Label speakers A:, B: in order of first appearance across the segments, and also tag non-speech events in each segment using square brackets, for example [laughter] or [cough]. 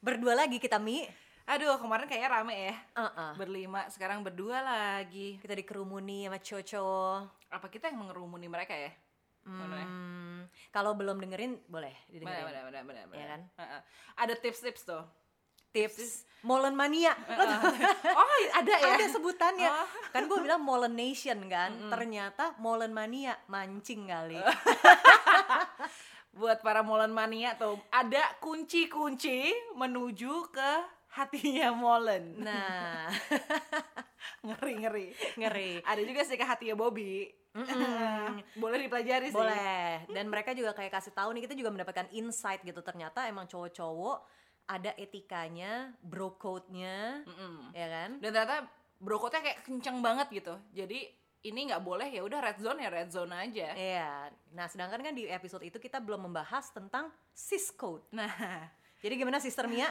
A: Berdua lagi kita Mi.
B: Aduh, kemarin kayaknya rame ya.
A: Uh-uh.
B: Berlima, sekarang berdua lagi.
A: Kita dikerumuni sama cowok.
B: Apa kita yang mengerumuni mereka ya?
A: Hmm, kalau belum dengerin boleh didengerin. Iya kan?
B: Ada tips-tips tuh.
A: Tips Molen Mania. Tau- [laughs]
B: Oh, ada ya?
A: ada sebutannya.
B: Oh.
A: Kan gue bilang Molen Nation kan. Ternyata Molen Mania mancing kali. [laughs]
B: Buat para molen mania tuh, ada kunci-kunci menuju ke hatinya molen.
A: Nah, [laughs]
B: Ngeri-ngeri.
A: ngeri.
B: Ada juga sih ke hatinya Bobby. [laughs] Boleh dipelajari sih.
A: Boleh. Dan mereka juga kayak kasih tahu nih kita juga mendapatkan insight gitu. Ternyata emang cowok-cowok ada etikanya, bro code-nya,
B: Mm-mm.
A: ya kan?
B: Dan ternyata brokotnya kayak kenceng banget gitu. Jadi ini nggak boleh ya udah red zone ya red zone aja.
A: Iya. Nah, sedangkan kan di episode itu kita belum membahas tentang sis code.
B: Nah,
A: Jadi gimana Sister Mia?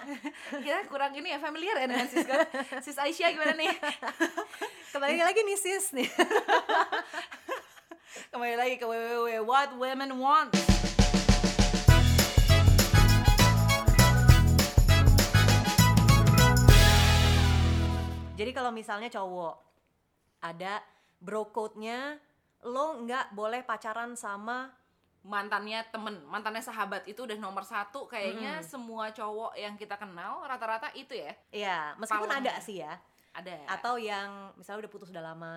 B: kita [laughs] kurang ini ya familiar ya dengan sis sis Aisyah gimana nih? [laughs]
A: Kembali lagi nih sis nih. [laughs]
B: Kembali lagi ke www what women want.
A: Jadi kalau misalnya cowok ada bro code-nya lo nggak boleh pacaran sama
B: mantannya temen, mantannya sahabat. Itu udah nomor satu. Kayaknya semua cowok yang kita kenal rata-rata itu ya.
A: Ya meskipun ada sih ya.
B: Ada.
A: Atau yang misalnya udah putus udah lama.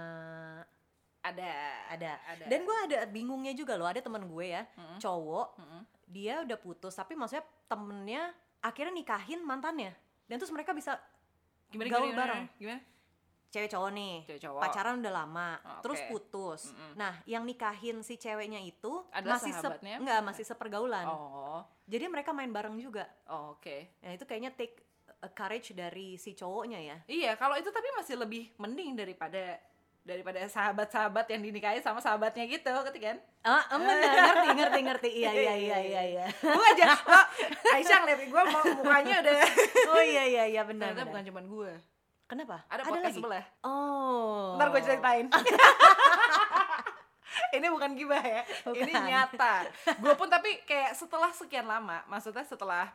B: Ada.
A: Ada.
B: ada.
A: Dan gue ada bingungnya juga loh, ada teman gue ya,
B: Mm-mm.
A: cowok,
B: Mm-mm.
A: dia udah putus, tapi maksudnya temennya akhirnya nikahin mantannya, dan terus mereka bisa
B: gimana
A: gaul
B: gimana,
A: bareng.
B: gimana
A: cewek cowok nih,
B: Cewek cowok.
A: pacaran udah lama,
B: Oke.
A: terus putus.
B: Mm-mm.
A: Nah, yang nikahin si ceweknya itu
B: Adalah
A: masih se-
B: sahabatnya?
A: enggak masih sepergaulan.
B: oh
A: Jadi mereka main bareng juga.
B: oh, oke
A: Nah, itu kayaknya take a courage dari si cowoknya ya.
B: iya kalau itu tapi masih lebih mending daripada daripada sahabat-sahabat yang dinikahi sama sahabatnya gitu ngerti kan
A: Ah, em, bener, ngerti, ngerti, ngerti. Iya, iya, [laughs] iya, iya, iya.
B: gue aja oh, Aisyah ngeliat gue mau mukanya udah
A: Oh iya, iya, iya, benar.
B: ternyata
A: benar.
B: bukan cuma gue
A: Kenapa?
B: ada podcast
A: lagi?
B: sebelah
A: Oh.
B: Ntar gue ceritain. [laughs] ini bukan gibah ya, ini
A: Bukan.
B: nyata. Gue pun tapi kayak setelah sekian lama, maksudnya setelah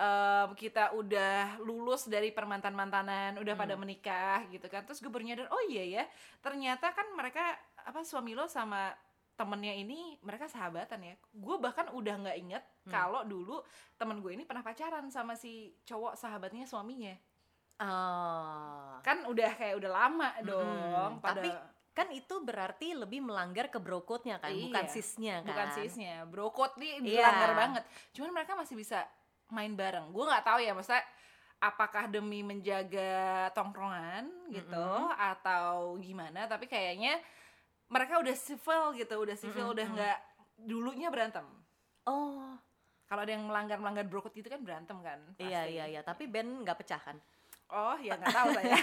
B: em, kita udah lulus dari permantan-mantanan, udah pada menikah gitu kan, terus gue baru nyadar, oh iya ya, ternyata kan mereka apa suami lo sama temennya ini mereka sahabatan ya. Gue bahkan udah nggak inget kalau dulu temen gue ini pernah pacaran sama si cowok sahabatnya suaminya.
A: Oh.
B: Kan udah kayak udah lama dong.
A: Mm-mm.
B: pada
A: Tapi kan itu berarti lebih melanggar ke bro code-nya kan, bukan
B: Iya,
A: sisnya kan.
B: bukan sisnya bro code nih
A: Iya.
B: dilanggar banget cuman mereka masih bisa main bareng gue nggak tahu ya maksudnya apakah demi menjaga tongkrongan gitu atau gimana tapi kayaknya mereka udah civil gitu udah civil udah nggak dulunya berantem
A: Oh,
B: kalau ada yang melanggar melanggar bro code gitu kan berantem kan
A: iya
B: pasti.
A: iya iya, tapi Ben nggak pecah kan?
B: Oh ya nggak tahu saya [laughs]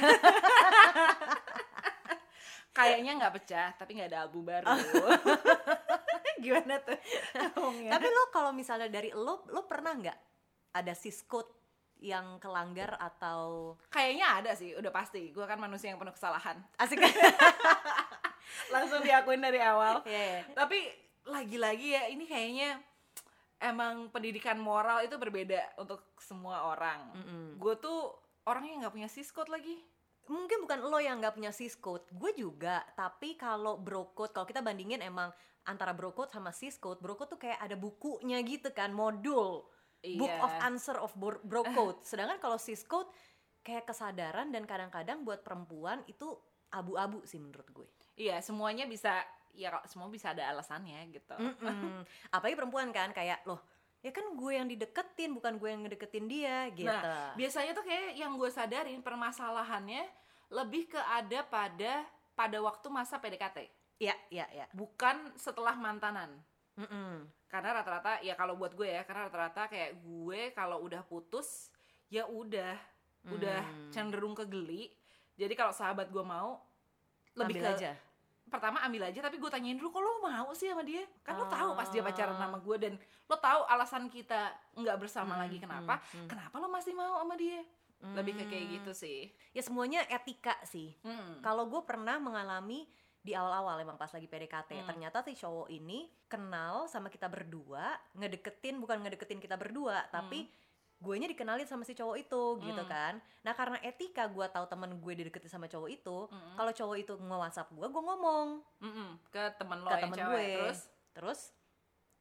B: kayaknya nggak pecah tapi nggak ada album baru [laughs] gimana tuh?
A: Tapi lo kalau misalnya dari lo, lo pernah nggak ada sis code yang kelanggar atau
B: Kayaknya ada sih, udah pasti. Gue kan manusia yang penuh kesalahan.
A: asik? [laughs]
B: Langsung diakuin dari awal.
A: Iya.
B: Tapi lagi-lagi ya, ini kayaknya emang pendidikan moral itu berbeda untuk semua orang.
A: Mm-mm.
B: Gue tuh orangnya nggak punya siskot lagi.
A: Mungkin bukan lo yang nggak punya sis code, gue juga. Tapi kalau bro code, kalau kita bandingin emang antara bro code sama sis code, bro code tuh kayak ada bukunya gitu kan, modul. Book
B: Iya.
A: of answer of bro code. Sedangkan kalau sis code kayak kesadaran dan kadang-kadang buat perempuan itu abu-abu sih menurut gue.
B: Iya, semuanya bisa ya semua bisa ada alasannya gitu.
A: Mm-mm. Apalagi perempuan kan kayak loh, ya kan gue yang dideketin bukan gue yang ngedeketin dia gitu.
B: Nah, biasanya tuh kayak yang gue sadarin permasalahannya lebih ke ada pada pada waktu masa PDKT,
A: Iya, iya, iya.
B: bukan setelah mantanan.
A: Mm-mm.
B: karena rata-rata ya kalau buat gue ya karena rata-rata kayak gue kalau udah putus ya udah udah
A: Hmm.
B: cenderung ke geli jadi kalau sahabat gue mau lebih
A: Ambil
B: ke
A: aja.
B: Pertama ambil aja tapi gue tanyain dulu kok lo mau sih sama dia kan lo tahu pas dia pacaran
A: Ah.
B: sama gue dan lo tahu alasan kita nggak bersama
A: Hmm,
B: lagi kenapa
A: hmm, hmm.
B: kenapa lo masih mau sama dia lebih ke kayak
A: Hmm.
B: gitu sih
A: Ya semuanya etika sih.
B: Hmm.
A: Kalau gue pernah mengalami di awal-awal emang pas lagi PDKT,
B: Hmm.
A: ternyata si cowok ini kenal sama kita berdua, ngedeketin bukan ngedeketin kita berdua, tapi gue nya dikenalin sama si cowok itu gitu
B: Hmm.
A: kan nah karena etika gue tahu temen gue dideketin sama cowok itu
B: Mm-mm.
A: kalau cowok itu nge-whatsapp gue gue ngomong
B: Mm-mm. ke temen lo
A: ke temen
B: cewek
A: gue
B: terus
A: terus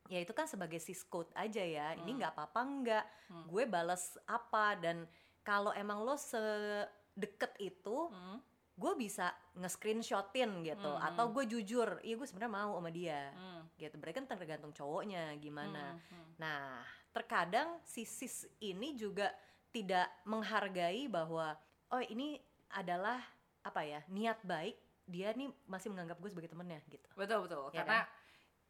A: ya itu kan sebagai sis code aja ya ini
B: Hmm.
A: nggak apa-apa nggak
B: Hmm.
A: gue bales apa dan kalau emang lo sedekat itu
B: Mm.
A: gue bisa nge-screenshotin gitu
B: Hmm.
A: atau gue jujur iya gue sebenarnya mau sama dia
B: Mm.
A: gitu berarti kan tergantung cowoknya gimana
B: Mm. Mm.
A: nah terkadang si sis ini juga tidak menghargai bahwa oh ini adalah apa ya niat baik dia nih masih menganggap gue sebagai temennya gitu.
B: Betul betul.
A: Ya
B: karena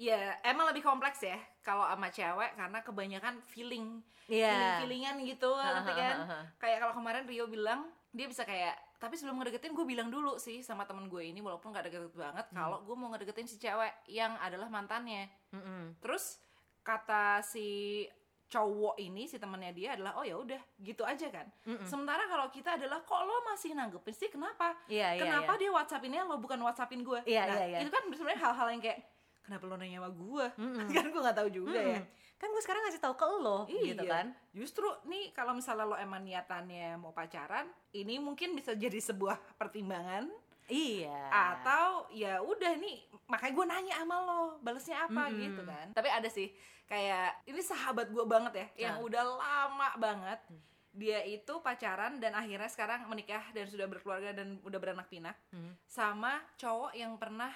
B: ya emang lebih kompleks ya kalau sama cewek karena kebanyakan feeling feeling
A: Iya
B: feelingan gitu ngerti kan? kayak kalau kemarin Rio bilang dia bisa kayak tapi sebelum ngedeketin gue bilang dulu sih sama temen gue ini walaupun gak deket banget
A: Hmm.
B: kalau gue mau ngedeketin si cewek yang adalah mantannya.
A: Mm-mm.
B: terus kata si cowok ini si temennya dia adalah oh ya udah gitu aja kan
A: Mm-mm.
B: sementara kalau kita adalah kok lo masih nanggepin sih kenapa
A: Iya, iya,
B: kenapa
A: iya.
B: dia whatsappinnya lo bukan whatsappin gue
A: Iya,
B: nah
A: iya, iya.
B: itu kan sebenarnya hal-hal yang kayak kenapa lo nanya sama gue
A: Mm-mm. [laughs]
B: kan gue nggak tahu juga ya
A: Mm-mm. kan gue sekarang ngasih tahu ke lo gitu
B: Iya.
A: kan
B: Justru nih kalau misalnya lo emang niatannya mau pacaran, ini mungkin bisa jadi sebuah pertimbangan
A: iya
B: atau ya udah nih makanya gue nanya sama lo balesnya apa
A: Mm-mm.
B: gitu kan. Tapi ada sih kayak ini sahabat gue banget ya yang
A: Nah.
B: udah lama banget.
A: Hmm.
B: Dia itu pacaran dan akhirnya sekarang menikah dan sudah berkeluarga dan udah beranak pinak
A: Mm.
B: sama cowok yang pernah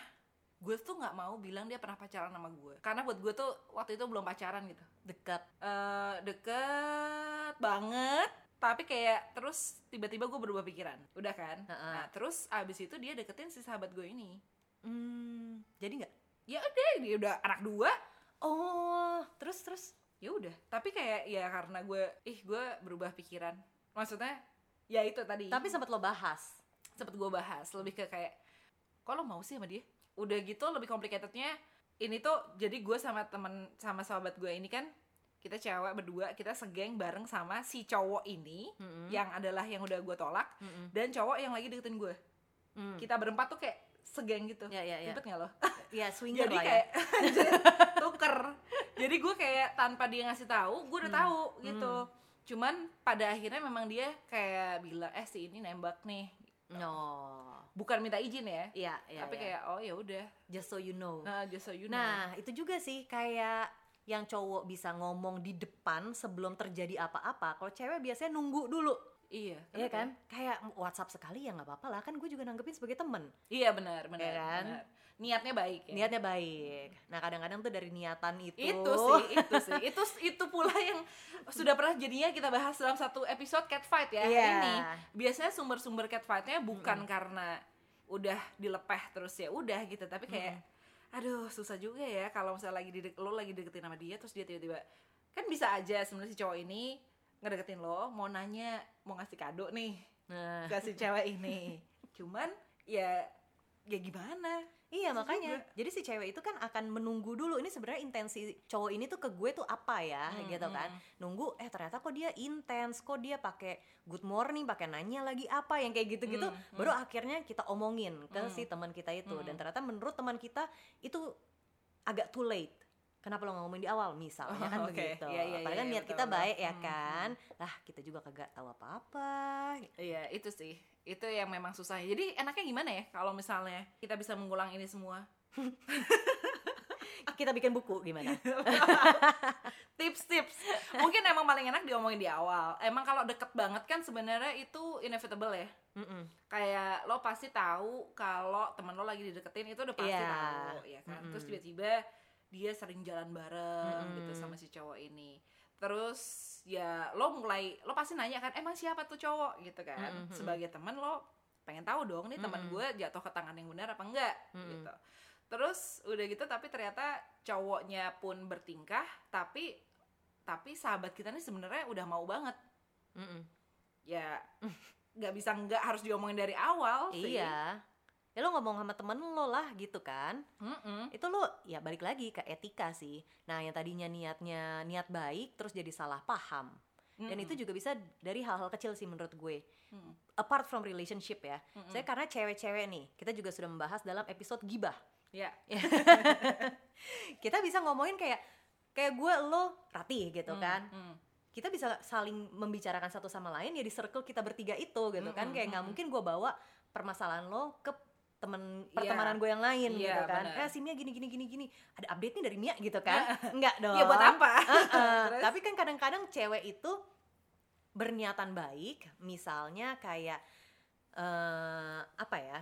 B: gue tuh nggak mau bilang dia pernah pacaran sama gue karena buat gue tuh waktu itu belum pacaran gitu
A: dekat
B: eh deket banget tapi kayak terus tiba-tiba gue berubah pikiran. Udah kan?
A: Ha-ha.
B: nah terus abis itu dia deketin si sahabat gue ini.
A: Hmm, jadi nggak?
B: Ya udah dia udah anak dua.
A: Oh terus terus?
B: Ya udah. Tapi kayak ya karena gue ih gue berubah pikiran. Maksudnya ya itu tadi.
A: Tapi sempat lo bahas?
B: Sempet gue bahas lebih ke kayak kok lo mau sih sama dia? Udah gitu lebih complicatednya ini tuh jadi gue sama temen sama sahabat gue ini kan kita cewek berdua kita segeng bareng sama si cowok ini
A: Mm-mm.
B: yang adalah yang udah gue tolak
A: Mm-mm.
B: dan cowok yang lagi deketin gue
A: Mm.
B: kita berempat tuh kayak segeng gitu
A: ya ya ya
B: ribet nggak lo [laughs]
A: ya swinger
B: jadi
A: lah ya
B: kayak [laughs] [laughs] tuker jadi gue kayak tanpa dia ngasih tahu gue udah
A: Hmm.
B: tahu gitu cuman pada akhirnya memang dia kayak bilang eh si ini nembak nih
A: no
B: bukan minta izin ya
A: Iya, iya,
B: tapi
A: iya.
B: kayak oh ya udah
A: just so you know.
B: nah just so you know
A: Nah, itu juga sih kayak yang cowok bisa ngomong di depan sebelum terjadi apa-apa. Kalau cewek biasanya nunggu dulu,
B: iya
A: Iya kan? Kayak WhatsApp sekali ya nggak apa-apa lah. Kan gue juga nanggepin sebagai temen.
B: iya benar benar,
A: Iya kan?
B: benar. niatnya baik ya
A: Niatnya baik. Nah, kadang-kadang tuh dari niatan itu.
B: itu sih itu sih itu itu pula yang sudah pernah jadinya kita bahas dalam satu episode catfight ya
A: Iya.
B: ini biasanya sumber-sumber catfightnya bukan karena udah dilepeh terus ya udah gitu tapi kayak aduh susah juga ya kalau misalnya lagi didek lo lagi deketin sama dia terus dia tiba-tiba kan bisa aja sebenarnya si cowok ini ngedeketin lo mau nanya mau ngasih kado nih
A: Nah,
B: ke si cewek ini. [laughs] Cuman ya ya gimana
A: iya
B: Susah
A: makanya.
B: juga.
A: Jadi si cewek itu kan akan menunggu dulu. Ini sebenarnya intensi cowok ini tuh ke gue tuh apa ya,
B: Hmm,
A: gitu kan? Nunggu. Eh ternyata kok dia intens. Kok dia pakai good morning, pakai nanya lagi apa yang kayak gitu-gitu.
B: Hmm,
A: Baru akhirnya kita omongin ke
B: Hmm.
A: si teman kita itu. Dan
B: Hmm.
A: ternyata menurut teman kita itu agak too late. Kenapa lo ngomongin di awal misalnya kan
B: Oh, oke.
A: begitu.
B: Iya, iya,
A: Padahal kan
B: iya,
A: niat
B: betul,
A: kita baik ya
B: Hmm,
A: kan. Lah kita juga kagak tahu apa-apa.
B: Iya itu sih itu yang memang susah jadi enaknya gimana ya kalau misalnya kita bisa mengulang ini semua [laughs]
A: Kita bikin buku gimana? [laughs]
B: tips-tips mungkin emang paling enak diomongin di awal emang kalau deket banget kan sebenarnya itu inevitable ya
A: Mm-mm.
B: kayak lo pasti tahu kalau temen lo lagi dideketin itu udah pasti
A: Iya.
B: tahu ya kan
A: Mm-mm.
B: terus tiba-tiba dia sering jalan bareng
A: Mm-mm.
B: gitu sama si cowok ini terus ya lo mulai lo pasti nanya kan emang siapa tuh cowok gitu kan
A: Mm-mm.
B: sebagai teman lo pengen tahu dong nih teman
A: Mm-mm.
B: gue jatuh ke tangan yang benar apa enggak
A: Mm-mm.
B: gitu terus udah gitu tapi ternyata cowoknya pun bertingkah tapi tapi sahabat kita nih sebenarnya udah mau banget
A: Mm-mm.
B: ya nggak bisa nggak harus diomongin dari awal sih
A: Iya. Ya lo ngomong sama temen lo lah gitu kan.
B: Mm-mm.
A: Itu lo ya balik lagi ke etika sih. Nah yang tadinya niatnya niat baik terus jadi salah paham. Dan
B: Mm-mm.
A: itu juga bisa dari hal-hal kecil sih menurut gue.
B: Mm.
A: Apart from relationship ya.
B: Mm-mm.
A: Saya karena cewek-cewek nih, kita juga sudah membahas dalam episode gibah.
B: ya [laughs]
A: Kita bisa ngomongin kayak kayak gue lo Ratih gitu
B: Mm,
A: kan.
B: mm.
A: kita bisa saling membicarakan satu sama lain ya di circle kita bertiga itu gitu kan
B: Mm-mm,
A: kayak nggak
B: mm-mm.
A: mungkin gue bawa permasalahan lo ke temen
B: Iya.
A: pertemanan gue yang lain
B: Iya,
A: gitu kan.
B: benar.
A: eh si Mia gini gini gini gini. Ada update nih dari Mia gitu kan? Nggak dong
B: ya buat apa?
A: Heeh, [laughs]
B: Terus?
A: tapi kan kadang-kadang cewek itu berniatan baik misalnya kayak eh apa ya?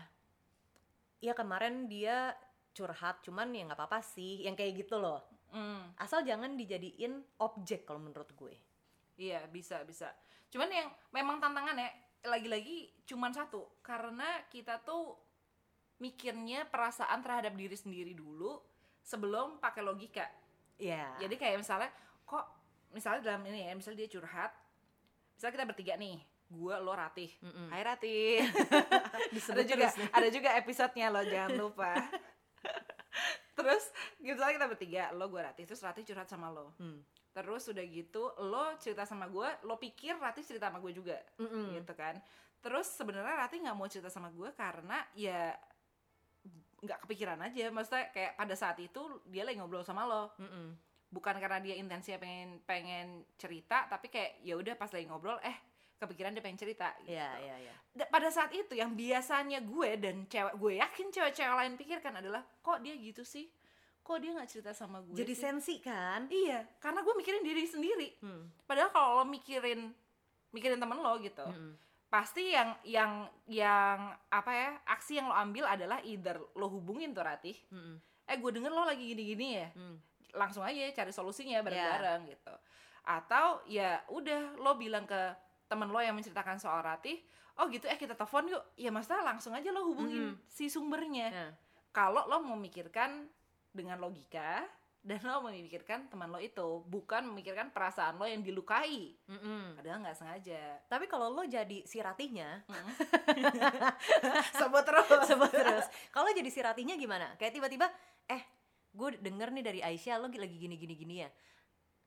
A: Ya kemarin dia curhat cuman ya nggak apa-apa sih yang kayak gitu loh.
B: Hmm,
A: asal jangan dijadiin objek kalau menurut gue.
B: Iya bisa bisa. Cuman yang memang tantangannya lagi-lagi cuman satu. Karena kita tuh mikirnya perasaan terhadap diri sendiri dulu sebelum pakai logika
A: ya
B: jadi kayak misalnya kok misalnya dalam ini ya misalnya dia curhat misalnya kita bertiga nih gue lo Ratih
A: Mm-mm.
B: Hai Ratih [laughs] ada juga
A: nih.
B: ada juga episodenya lo jangan lupa [laughs] terus misalnya kita bertiga lo gue Ratih terus Ratih curhat sama lo
A: Hmm.
B: terus udah gitu lo cerita sama gue lo pikir Ratih cerita sama gue juga
A: Mm-mm.
B: gitu kan terus sebenarnya Ratih nggak mau cerita sama gue karena ya nggak kepikiran aja maksudnya kayak pada saat itu dia lagi ngobrol sama lo
A: Mm-mm.
B: bukan karena dia intensinya pengen pengen cerita tapi kayak ya udah pas lagi ngobrol eh kepikiran dia pengen cerita gitu.
A: Iya, iya, iya.
B: Da- pada saat itu yang biasanya gue dan cewek gue yakin cewek-cewek lain pikirkan adalah kok dia gitu sih kok dia nggak cerita sama gue
A: Jadi
B: sih?
A: sensi kan?
B: iya karena gue mikirin diri sendiri
A: Hmm.
B: padahal kalau lo mikirin mikirin temen lo gitu
A: Mm-mm.
B: Pasti yang yang yang apa ya aksi yang lo ambil adalah either lo hubungin tuh Ratih
A: Mm-mm.
B: eh gue denger lo lagi gini-gini ya
A: Mm.
B: langsung aja cari solusinya bareng-bareng gitu. Atau ya udah lo bilang ke temen lo yang menceritakan soal Ratih oh gitu eh kita telepon yuk. Ya masalah langsung aja lo hubungin si sumbernya.
A: Nah,
B: kalau lo memikirkan dengan logika dan lo memikirkan teman lo itu bukan memikirkan perasaan lo yang dilukai
A: mm-mm.
B: padahal nggak sengaja
A: Tapi kalau lo jadi si ratihnya, [laughs]
B: sebut terus
A: sebut terus. Kalau jadi si ratihnya gimana? Kayak tiba-tiba, eh, gue denger nih dari Aisyah lo lagi gini gini gini ya.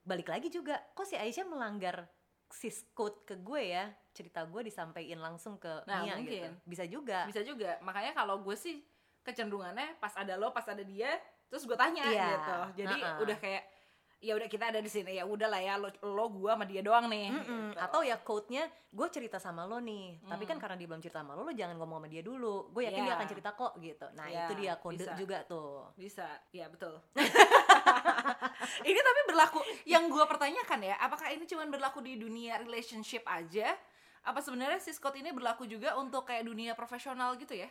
A: Balik lagi juga, kok si Aisyah melanggar sis code ke gue ya? Cerita gue disampaikan langsung ke
B: Nah,
A: Mia
B: mungkin.
A: gitu. Bisa juga.
B: bisa juga makanya kalau gue sih kecenderungannya pas ada lo pas ada dia terus gue tanya
A: Iya,
B: gitu jadi
A: uh-uh.
B: udah kayak ya udah kita ada di sini ya udah lah ya lo lo gue sama dia doang nih
A: Mm-mm.
B: gitu.
A: Atau ya code-nya gue cerita sama lo nih, tapi kan
B: Mm.
A: karena dia belum cerita sama lo, lo jangan ngomong sama dia dulu. Gue yakin
B: Iya.
A: dia akan cerita kok gitu. Nah
B: Iya,
A: itu dia kode
B: bisa.
A: juga tuh.
B: bisa ya betul [laughs] [laughs] ini tapi berlaku yang gue pertanyakan ya apakah ini cuma berlaku di dunia relationship aja apa sebenarnya sis code ini berlaku juga untuk kayak dunia profesional gitu ya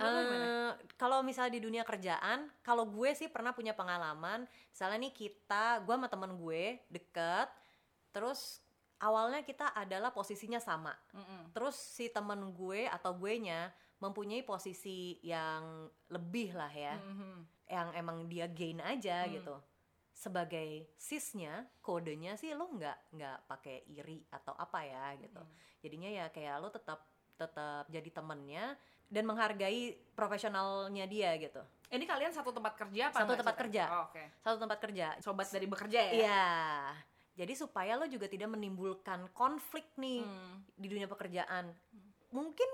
A: Eh, kalau misalnya di dunia kerjaan, kalau gue sih pernah punya pengalaman, misalnya nih kita, gue sama temen gue deket, terus awalnya kita adalah posisinya sama,
B: Mm-mm.
A: terus si temen gue atau gue nya mempunyai posisi yang lebih lah ya,
B: Mhm.
A: yang emang dia gain aja
B: Hmm.
A: gitu. Sebagai sisnya, kodenya sih lo nggak nggak pakai iri atau apa ya gitu.
B: Hmm.
A: Jadinya ya kayak lo tetap tetap jadi temennya dan menghargai profesionalnya dia gitu.
B: ini kalian satu tempat kerja apa
A: Satu tempat kerja.
B: Oh, oke
A: Satu tempat kerja.
B: sobat dari bekerja ya
A: Iya. Jadi supaya lo juga tidak menimbulkan konflik nih
B: Hmm.
A: di dunia pekerjaan. Mungkin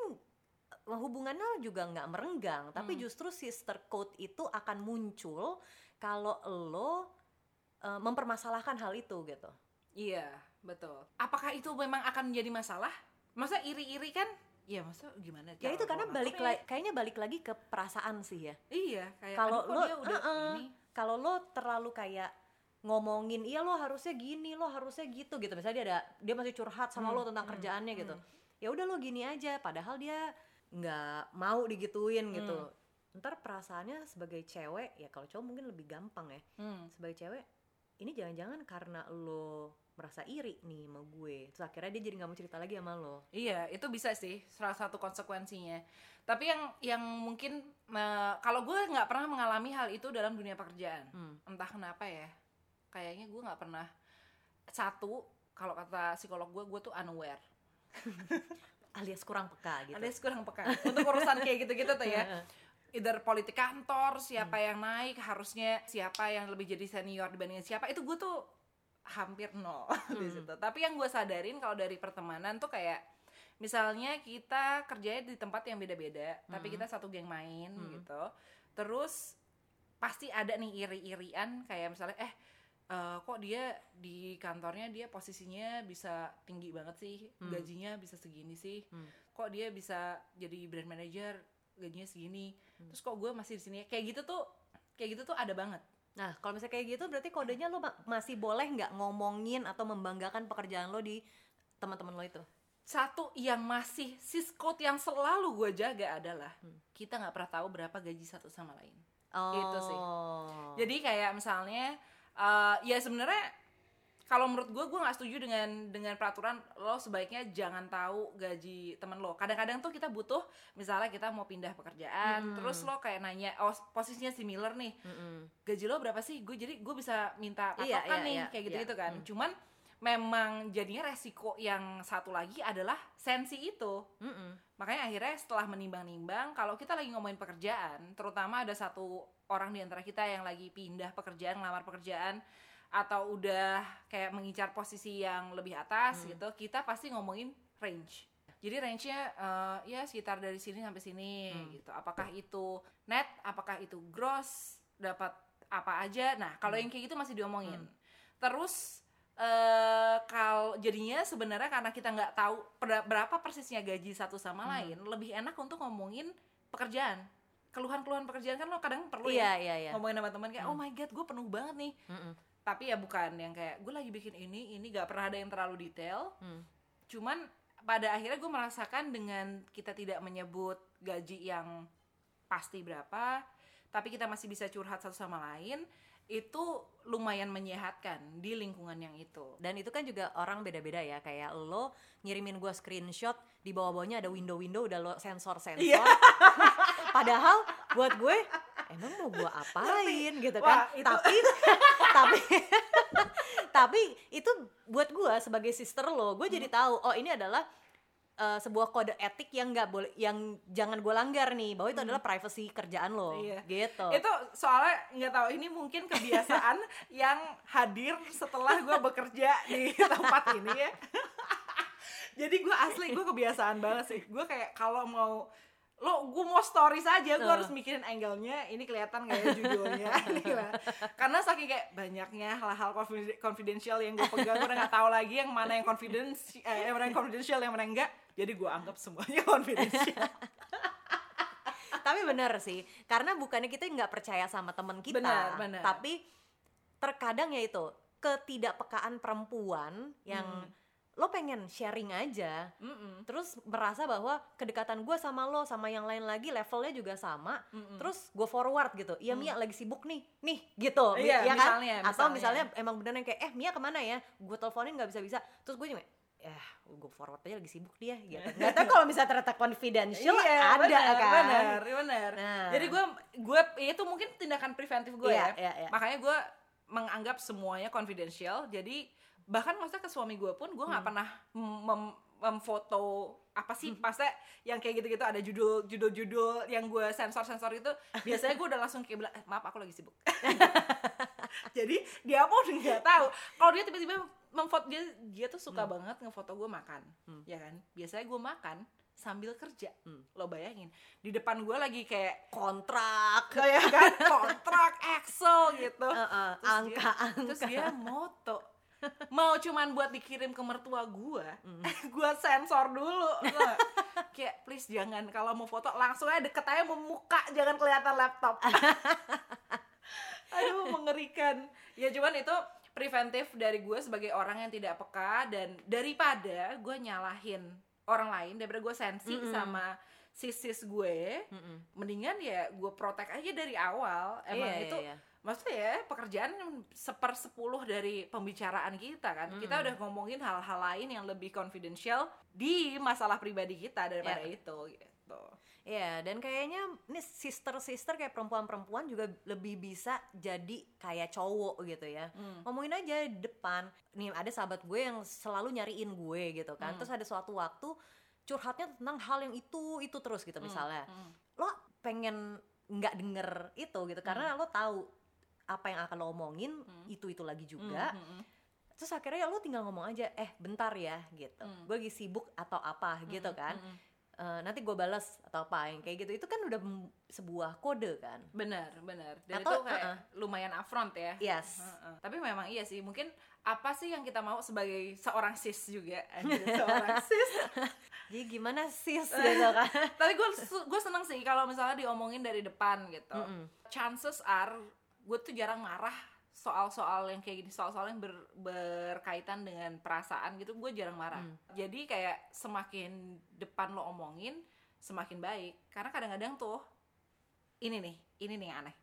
A: eh, hubungannya juga nggak merenggang, tapi
B: Hmm.
A: justru sister code itu akan muncul kalau lo eh, mempermasalahkan hal itu gitu.
B: Iya, betul. Apakah itu memang akan menjadi masalah? Masa iri-iri kan? Iya, masa gimana?
A: Ya itu karena balik lagi, kayaknya balik lagi ke perasaan sih ya.
B: Iya, kayak
A: Kalau lo-
B: dia udah
A: uh-uh.
B: ini.
A: kalau lo terlalu kayak ngomongin iya lo harusnya gini lo harusnya gitu gitu misalnya dia ada dia masih curhat sama
B: Hmm,
A: lo tentang
B: hmm,
A: kerjaannya gitu
B: hmm.
A: ya udah lo gini aja padahal dia nggak mau digituin gitu
B: Hmm.
A: ntar perasaannya sebagai cewek ya kalau cowok mungkin lebih gampang ya
B: Hmm.
A: sebagai cewek ini jangan-jangan karena lo merasa iri nih sama gue terus akhirnya dia jadi nggak mau cerita lagi sama lo
B: Iya, itu bisa sih salah satu konsekuensinya. Tapi yang yang mungkin eh, kalau gue nggak pernah mengalami hal itu dalam dunia pekerjaan.
A: Hmm.
B: Entah kenapa ya. Kayaknya gue nggak pernah satu kalau kata psikolog gue, gue tuh unaware. [laughs]
A: alias kurang peka gitu
B: Alias kurang peka untuk urusan kayak gitu-gitu tuh ya. [laughs] either politik kantor siapa yang naik harusnya siapa yang lebih jadi senior dibandingin siapa itu gue tuh hampir nol [laughs] di
A: Hmm.
B: situ tapi yang gue sadarin kalau dari pertemanan tuh kayak misalnya kita kerjanya di tempat yang beda-beda tapi
A: Hmm.
B: kita satu geng main
A: Hmm.
B: gitu terus pasti ada nih iri-irian kayak misalnya eh "Eh, kok dia di kantornya dia posisinya bisa tinggi banget sih
A: Hmm.
B: gajinya bisa segini sih
A: Hmm.
B: kok dia bisa jadi brand manager gajinya segini
A: Hmm.
B: terus kok gue masih di sini kayak gitu tuh kayak gitu tuh ada banget
A: Nah, kalau misalnya kayak gitu berarti kodenya lo ma- masih boleh nggak ngomongin atau membanggakan pekerjaan lo di teman-teman lo itu?
B: satu yang masih sis code yang selalu gue jaga adalah
A: Hmm.
B: kita nggak pernah tahu berapa gaji satu sama lain
A: Oh.
B: Itu sih. jadi kayak misalnya eh, ya sebenarnya kalau menurut gue gue nggak setuju dengan dengan peraturan lo sebaiknya jangan tahu gaji temen lo kadang-kadang tuh kita butuh misalnya kita mau pindah pekerjaan
A: Hmm.
B: terus lo kayak nanya oh posisinya similar nih
A: Mm-mm.
B: gaji lo berapa sih gue jadi gue bisa minta
A: Iya,
B: patokan
A: iya,
B: nih
A: iya,
B: kayak gitu gitu
A: iya.
B: kan
A: Hmm.
B: cuman memang jadinya resiko yang satu lagi adalah sensi itu
A: Mm-mm.
B: makanya akhirnya setelah menimbang-nimbang kalau kita lagi ngomongin pekerjaan terutama ada satu orang di antara kita yang lagi pindah pekerjaan ngelamar pekerjaan atau udah kayak mengincar posisi yang lebih atas
A: Hmm.
B: gitu kita pasti ngomongin range jadi range-nya eh, ya sekitar dari sini sampai sini
A: Hmm.
B: gitu apakah itu net apakah itu gross dapat apa aja nah kalau
A: Hmm.
B: yang kayak gitu masih diomongin
A: Hmm.
B: terus eh kalau jadinya sebenarnya karena kita nggak tahu ber- berapa persisnya gaji satu sama
A: Hmm.
B: lain lebih enak untuk ngomongin pekerjaan keluhan-keluhan pekerjaan kan lo kadang perlu
A: Iya,
B: ya
A: iya, iya.
B: ngomongin sama teman kayak
A: Hmm.
B: oh my god gue penuh banget nih
A: Mm-mm.
B: Tapi ya bukan yang kayak gue lagi bikin ini ini gak pernah ada yang terlalu detail
A: Mm.
B: cuman pada akhirnya gue merasakan dengan kita tidak menyebut gaji yang pasti berapa tapi kita masih bisa curhat satu sama lain itu lumayan menyehatkan di lingkungan yang itu
A: Dan itu kan juga orang beda-beda ya Kayak lo ngirimin gua screenshot Di bawah-bawahnya ada window-window Udah lo sensor-sensor
B: Iya. [laughs]
A: Padahal buat gue Emang mau gua [laughs] apain gitu kan
B: Wah, itu-
A: Tapi [laughs] Tapi [laughs] Tapi itu buat gua sebagai sister lo Gue jadi
B: Hmm.
A: tahu Oh ini adalah eh, sebuah kode etik yang nggak boleh yang jangan gue langgar nih bahwa itu adalah privacy kerjaan lo
B: Hmm. Iya.
A: gitu
B: itu soalnya nggak tahu ini mungkin kebiasaan yang hadir setelah gue bekerja di tempat ini ya jadi gue asli gue kebiasaan banget sih gue kayak kalau mau lo gue mau story saja gue
A: Uh.
B: harus mikirin angle-nya ini kelihatan nggak ya judulnya [laughs] Ini karena saking kayak banyaknya hal-hal confiden- confidential yang gue pegang gue udah nggak tahu lagi yang mana yang confidence eh, yang mana yang confidential yang mana yang enggak jadi gue anggap semuanya [laughs] confidential
A: tapi benar sih karena bukannya kita nggak percaya sama teman kita
B: Benar, benar.
A: tapi terkadang ya itu ketidakpekaan perempuan yang
B: Hmm.
A: Lo pengen sharing aja.
B: Mm-mm.
A: terus merasa bahwa kedekatan gue sama lo sama yang lain lagi levelnya juga sama.
B: Mm-mm.
A: terus gue forward gitu. Iya
B: Hmm.
A: Mia lagi sibuk nih. Nih gitu.
B: Iya,
A: ya kan?
B: misalnya,
A: atau
B: misalnya.
A: misalnya emang bener yang kayak eh Mia ke mana ya? Gue teleponin nggak bisa bisa terus gue cuma ya gue forward aja lagi sibuk dia gitu. [laughs] Nggak tahu kalau misalnya ternyata confidential
B: Iya,
A: ada
B: benar,
A: kan?
B: benar benar.
A: Nah.
B: jadi gue gue itu mungkin tindakan preventif gue
A: Iya,
B: ya.
A: iya, iya.
B: makanya gue menganggap semuanya confidential. Jadi bahkan maksudnya ke suami gue pun gue nggak
A: Hmm.
B: pernah mem- mem- memfoto apa sih maksudnya yang kayak gitu-gitu ada judul judul judul yang gue sensor sensor itu [laughs] biasanya gue udah langsung kayak bilang eh, maaf aku lagi sibuk. [laughs] Jadi dia pun nggak tahu. Kalau dia tiba-tiba memfoto dia dia tuh suka
A: Hmm.
B: banget ngefoto gue makan
A: Hmm.
B: ya kan? Biasanya gue makan sambil kerja.
A: Hmm.
B: lo bayangin di depan gue lagi kayak
A: kontrak.
B: Kayak [laughs] kan? Kontrak Excel gitu.
A: Heeh,
B: Terus dia-
A: angka-angka.
B: terus dia moto mau cuman buat dikirim ke mertua gue
A: Hmm.
B: gue sensor dulu kayak please jangan kalau mau foto langsung aja deket aja muka jangan kelihatan laptop [laughs] aduh mengerikan ya cuman itu preventif dari gue sebagai orang yang tidak peka dan daripada gue nyalahin orang lain daripada gue sensi
A: Mm-mm.
B: sama sis-sis gue
A: Mm-mm.
B: mendingan ya gue protek aja dari awal emang
A: Iya,
B: itu
A: iya, iya.
B: Maksudnya ya pekerjaan sepersepuluh dari pembicaraan kita kan kita
A: Mm.
B: udah ngomongin hal-hal lain yang lebih confidential di masalah pribadi kita daripada
A: Iya.
B: itu gitu
A: Iya, dan kayaknya nih sister-sister kayak perempuan-perempuan juga lebih bisa jadi kayak cowok gitu ya.
B: Hmm.
A: Ngomongin aja di depan. Nih ada sahabat gue yang selalu nyariin gue gitu kan.
B: Hmm.
A: Terus ada suatu waktu curhatnya tentang hal yang itu itu terus gitu misalnya.
B: Hmm.
A: Lo pengen nggak denger itu gitu karena lo tahu apa yang akan lo omongin
B: Hmm.
A: itu itu lagi juga.
B: Hmm, hmm, hmm.
A: Terus akhirnya ya lo tinggal ngomong aja, eh bentar ya gitu.
B: Hmm.
A: Gue lagi sibuk atau apa gitu
B: Hmm,
A: kan.
B: hmm, hmm.
A: eh, nanti gue balas atau apa yang kayak gitu itu kan udah sebuah kode kan
B: benar benar dan
A: Atau,
B: itu kayak
A: uh-uh.
B: lumayan upfront ya
A: yes
B: Heeh. Tapi memang iya sih, mungkin apa sih yang kita mau sebagai seorang sis juga, seorang [laughs] sis.
A: jadi gimana sis gitu kan
B: Tapi gue gue seneng sih kalau misalnya diomongin dari depan gitu.
A: Mm-mm.
B: Chances are gue tuh jarang marah soal-soal yang kayak gini, soal-soal yang ber- berkaitan dengan perasaan gitu, gue jarang marah.
A: Mm.
B: Jadi kayak semakin depan lo omongin, semakin baik. Karena kadang-kadang tuh ini nih, ini nih yang aneh.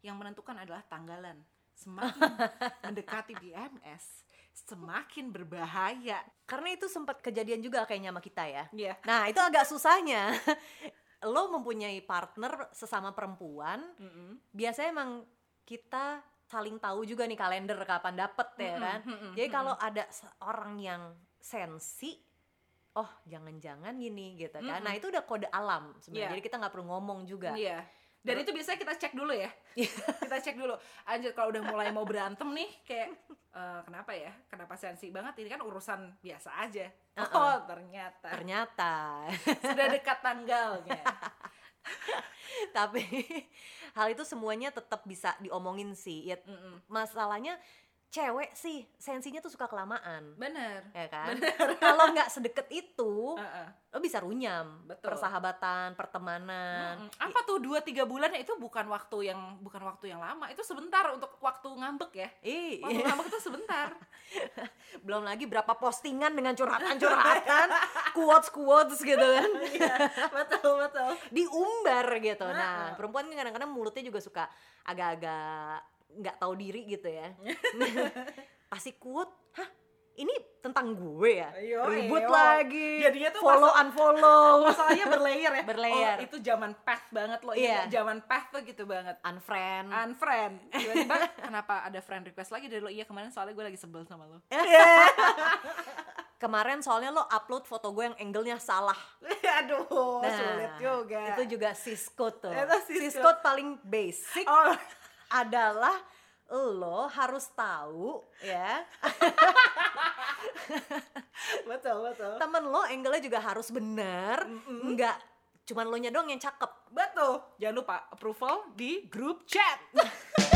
B: Yang menentukan adalah tanggalan. Semakin [laughs] mendekati PMS, semakin berbahaya.
A: karena itu sempat kejadian juga kayaknya sama kita ya
B: Iya.
A: nah itu agak susahnya [laughs] lo mempunyai partner sesama perempuan biasanya emang kita saling tahu juga nih kalender kapan dapet ya kan jadi kalau ada seorang yang sensi oh jangan-jangan gini gitu kan nah itu udah kode alam sebenarnya
B: Iya.
A: jadi kita nggak perlu ngomong juga
B: Iya. Dan itu biasanya kita cek dulu ya. [laughs] kita cek dulu. Anjir kalau udah mulai mau berantem nih kayak eh, kenapa ya? Kenapa sensi banget? Ini kan urusan biasa aja.
A: Uh-uh.
B: Oh, ternyata
A: ternyata
B: sudah dekat tanggalnya. [laughs] [laughs]
A: tapi hal itu semuanya tetap bisa diomongin sih ya
B: Mm-mm.
A: masalahnya cewek sih sensinya tuh suka kelamaan
B: Bener.
A: ya kan [laughs] kalau nggak [laughs] sedekat itu
B: Uh-uh.
A: lo bisa runyam
B: Betul.
A: persahabatan pertemanan
B: Mm-mm. Apa tuh dua tiga bulan itu bukan waktu yang bukan waktu yang lama. Itu sebentar untuk waktu ngambek ya.
A: Ih,
B: Waktu ngambek itu sebentar. [laughs]
A: belum lagi berapa postingan dengan curhatan-curhatan quotes quotes gitu kan
B: Iya, betul betul.
A: diumbar gitu nah
B: Nah.
A: perempuan kan kadang-kadang mulutnya juga suka agak-agak nggak tahu diri gitu ya [laughs] [laughs] pasti quote hah ini tentang gue ya
B: Ayo,
A: ribut
B: ayo.
A: lagi
B: Jadinya tuh
A: follow unfollow [laughs]
B: Masalahnya berlayer ya.
A: Berlayer.
B: Oh, itu zaman path banget loh. Iya. Zaman path tuh gitu banget.
A: unfriend
B: unfriend tiba-tiba kenapa ada friend request lagi dari lo iya kemarin soalnya gue lagi sebel sama lo
A: kemarin soalnya lo upload foto gue yang angle-nya salah
B: aduh
A: Nah,
B: sulit juga
A: itu juga sis code tuh
B: Itu sis
A: sis
B: code.
A: code paling basic
B: oh
A: adalah lo harus tahu ya. [laughs]
B: Betul betul.
A: Temen lo angle-nya juga harus bener. Nggak cuman lo nya doang yang cakep.
B: Betul. Jangan lupa approval di grup chat [laughs]